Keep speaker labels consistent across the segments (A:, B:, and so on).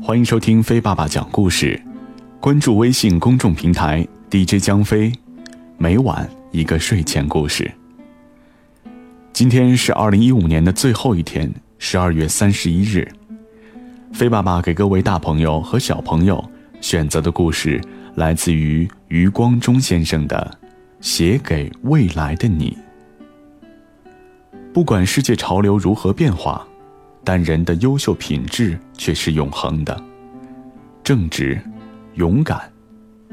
A: 欢迎收听飞爸爸讲故事，关注微信公众平台 DJ 江飞，每晚一个睡前故事。今天是二零一五年的最后一天，十二月三十一日。飞爸爸给各位大朋友和小朋友选择的故事，来自于余光中先生的《写给未来的你》。不管世界潮流如何变化。但人的优秀品质却是永恒的，正直、勇敢、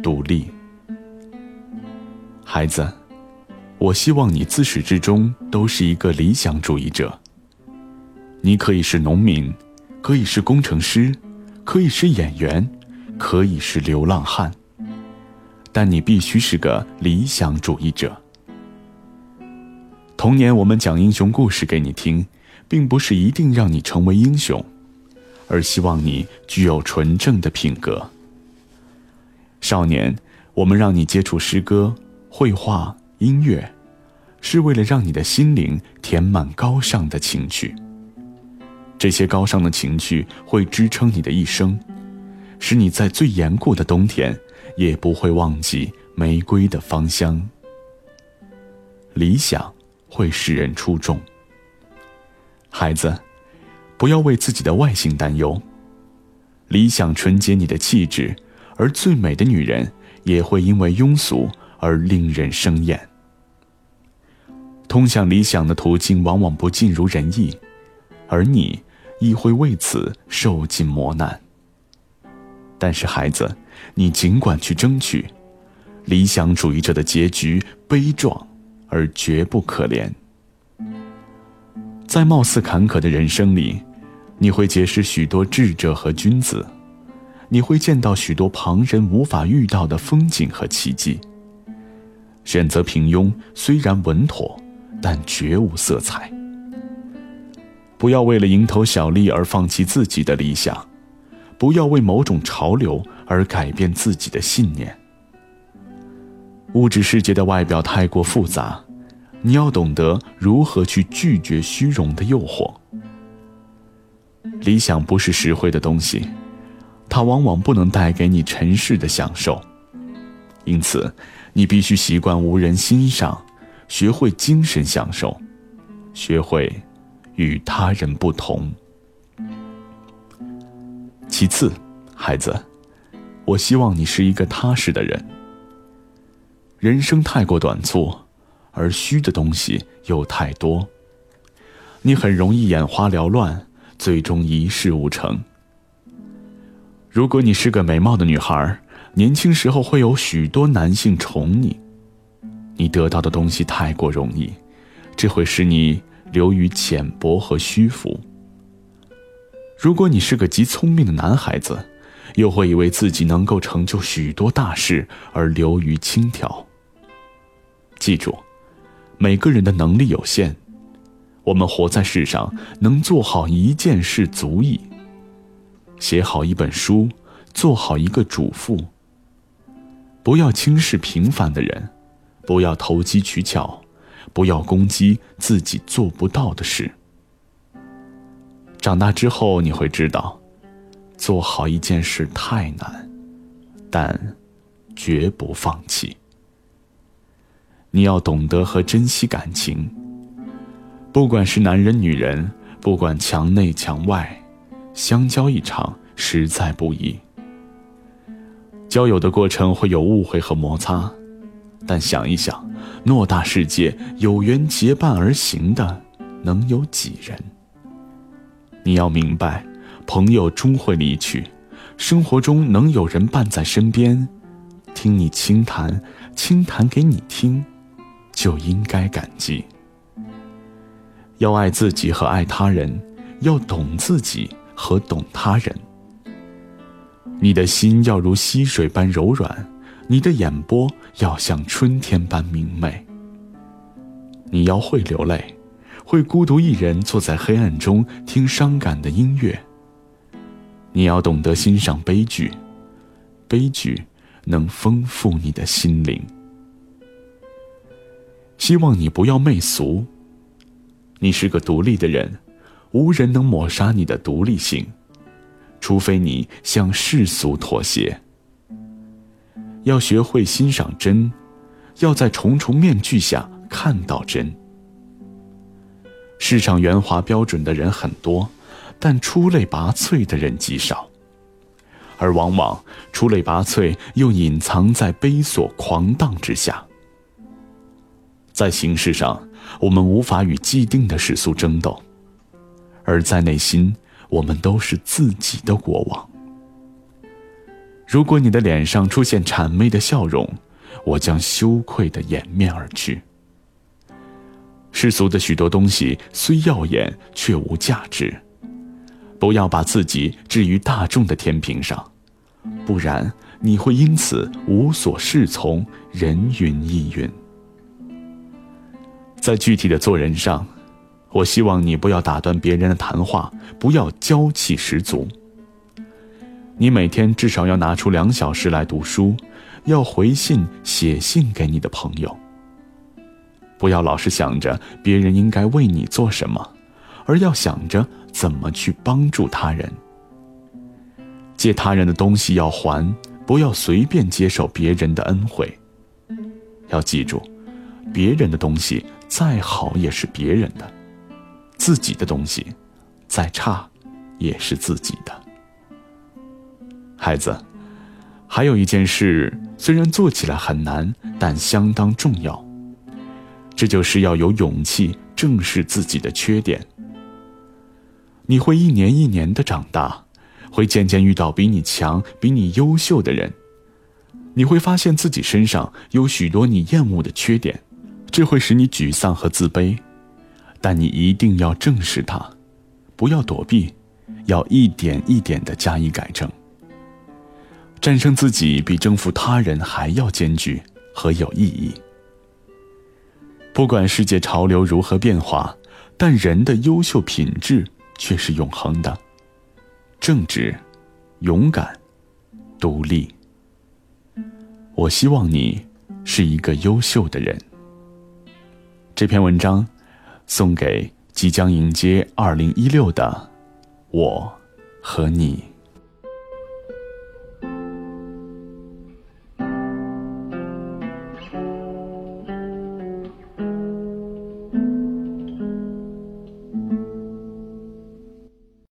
A: 独立。孩子，我希望你自始至终都是一个理想主义者。你可以是农民，可以是工程师，可以是演员，可以是流浪汉，但你必须是个理想主义者。童年，我们讲英雄故事给你听。并不是一定让你成为英雄，而希望你具有纯正的品格。少年，我们让你接触诗歌、绘画、音乐，是为了让你的心灵填满高尚的情趣。这些高尚的情趣会支撑你的一生，使你在最严酷的冬天也不会忘记玫瑰的芳香。理想会使人出众。孩子，不要为自己的外形担忧。理想纯洁你的气质，而最美的女人也会因为庸俗而令人生厌。通向理想的途径往往不尽如人意，而你亦会为此受尽磨难。但是，孩子，你尽管去争取。理想主义者的结局悲壮，而绝不可怜。在貌似坎坷的人生里，你会结识许多智者和君子，你会见到许多旁人无法遇到的风景和奇迹。选择平庸虽然稳妥，但绝无色彩。不要为了蝇头小利而放弃自己的理想，不要为某种潮流而改变自己的信念。物质世界的外表太过复杂。你要懂得如何去拒绝虚荣的诱惑。理想不是实惠的东西，它往往不能带给你尘世的享受，因此，你必须习惯无人欣赏，学会精神享受，学会与他人不同。其次，孩子，我希望你是一个踏实的人。人生太过短促。而虚的东西又太多，你很容易眼花缭乱，最终一事无成。如果你是个美貌的女孩，年轻时候会有许多男性宠你，你得到的东西太过容易，这会使你流于浅薄和虚浮。如果你是个极聪明的男孩子，又会以为自己能够成就许多大事而流于轻佻。记住。每个人的能力有限，我们活在世上，能做好一件事足矣。写好一本书，做好一个主妇。不要轻视平凡的人，不要投机取巧，不要攻击自己做不到的事。长大之后，你会知道，做好一件事太难，但绝不放弃。你要懂得和珍惜感情。不管是男人女人，不管墙内墙外，相交一场实在不易。交友的过程会有误会和摩擦，但想一想，偌大世界，有缘结伴而行的能有几人？你要明白，朋友终会离去，生活中能有人伴在身边，听你轻谈，轻谈给你听。就应该感激。要爱自己和爱他人，要懂自己和懂他人。你的心要如溪水般柔软，你的眼波要像春天般明媚。你要会流泪，会孤独一人坐在黑暗中听伤感的音乐。你要懂得欣赏悲剧，悲剧能丰富你的心灵。希望你不要媚俗。你是个独立的人，无人能抹杀你的独立性。除非你向世俗妥协。要学会欣赏真，要在重重面具下看到真。世上圆滑标准的人很多，但出类拔萃的人极少。而往往出类拔萃又隐藏在悲琐狂荡之下。在形式上，我们无法与既定的世俗争斗；而在内心，我们都是自己的国王。如果你的脸上出现谄媚的笑容，我将羞愧的掩面而去。世俗的许多东西虽耀眼，却无价值。不要把自己置于大众的天平上，不然你会因此无所适从，人云亦云。在具体的做人上，我希望你不要打断别人的谈话，不要娇气十足。你每天至少要拿出两小时来读书，要回信写信给你的朋友。不要老是想着别人应该为你做什么，而要想着怎么去帮助他人。借他人的东西要还，不要随便接受别人的恩惠。要记住，别人的东西再好也是别人的，自己的东西再差也是自己的。孩子，还有一件事，虽然做起来很难，但相当重要。这就是要有勇气正视自己的缺点。你会一年一年的长大，会渐渐遇到比你强、比你优秀的人。你会发现自己身上有许多你厌恶的缺点，这会使你沮丧和自卑。但你一定要正视它，不要躲避，要一点一点的加以改正。战胜自己比征服他人还要艰巨和有意义。不管世界潮流如何变化，但人的优秀品质却是永恒的：正直、勇敢、独立。我希望你是一个优秀的人。这篇文章送给即将迎接二零一六的我和你。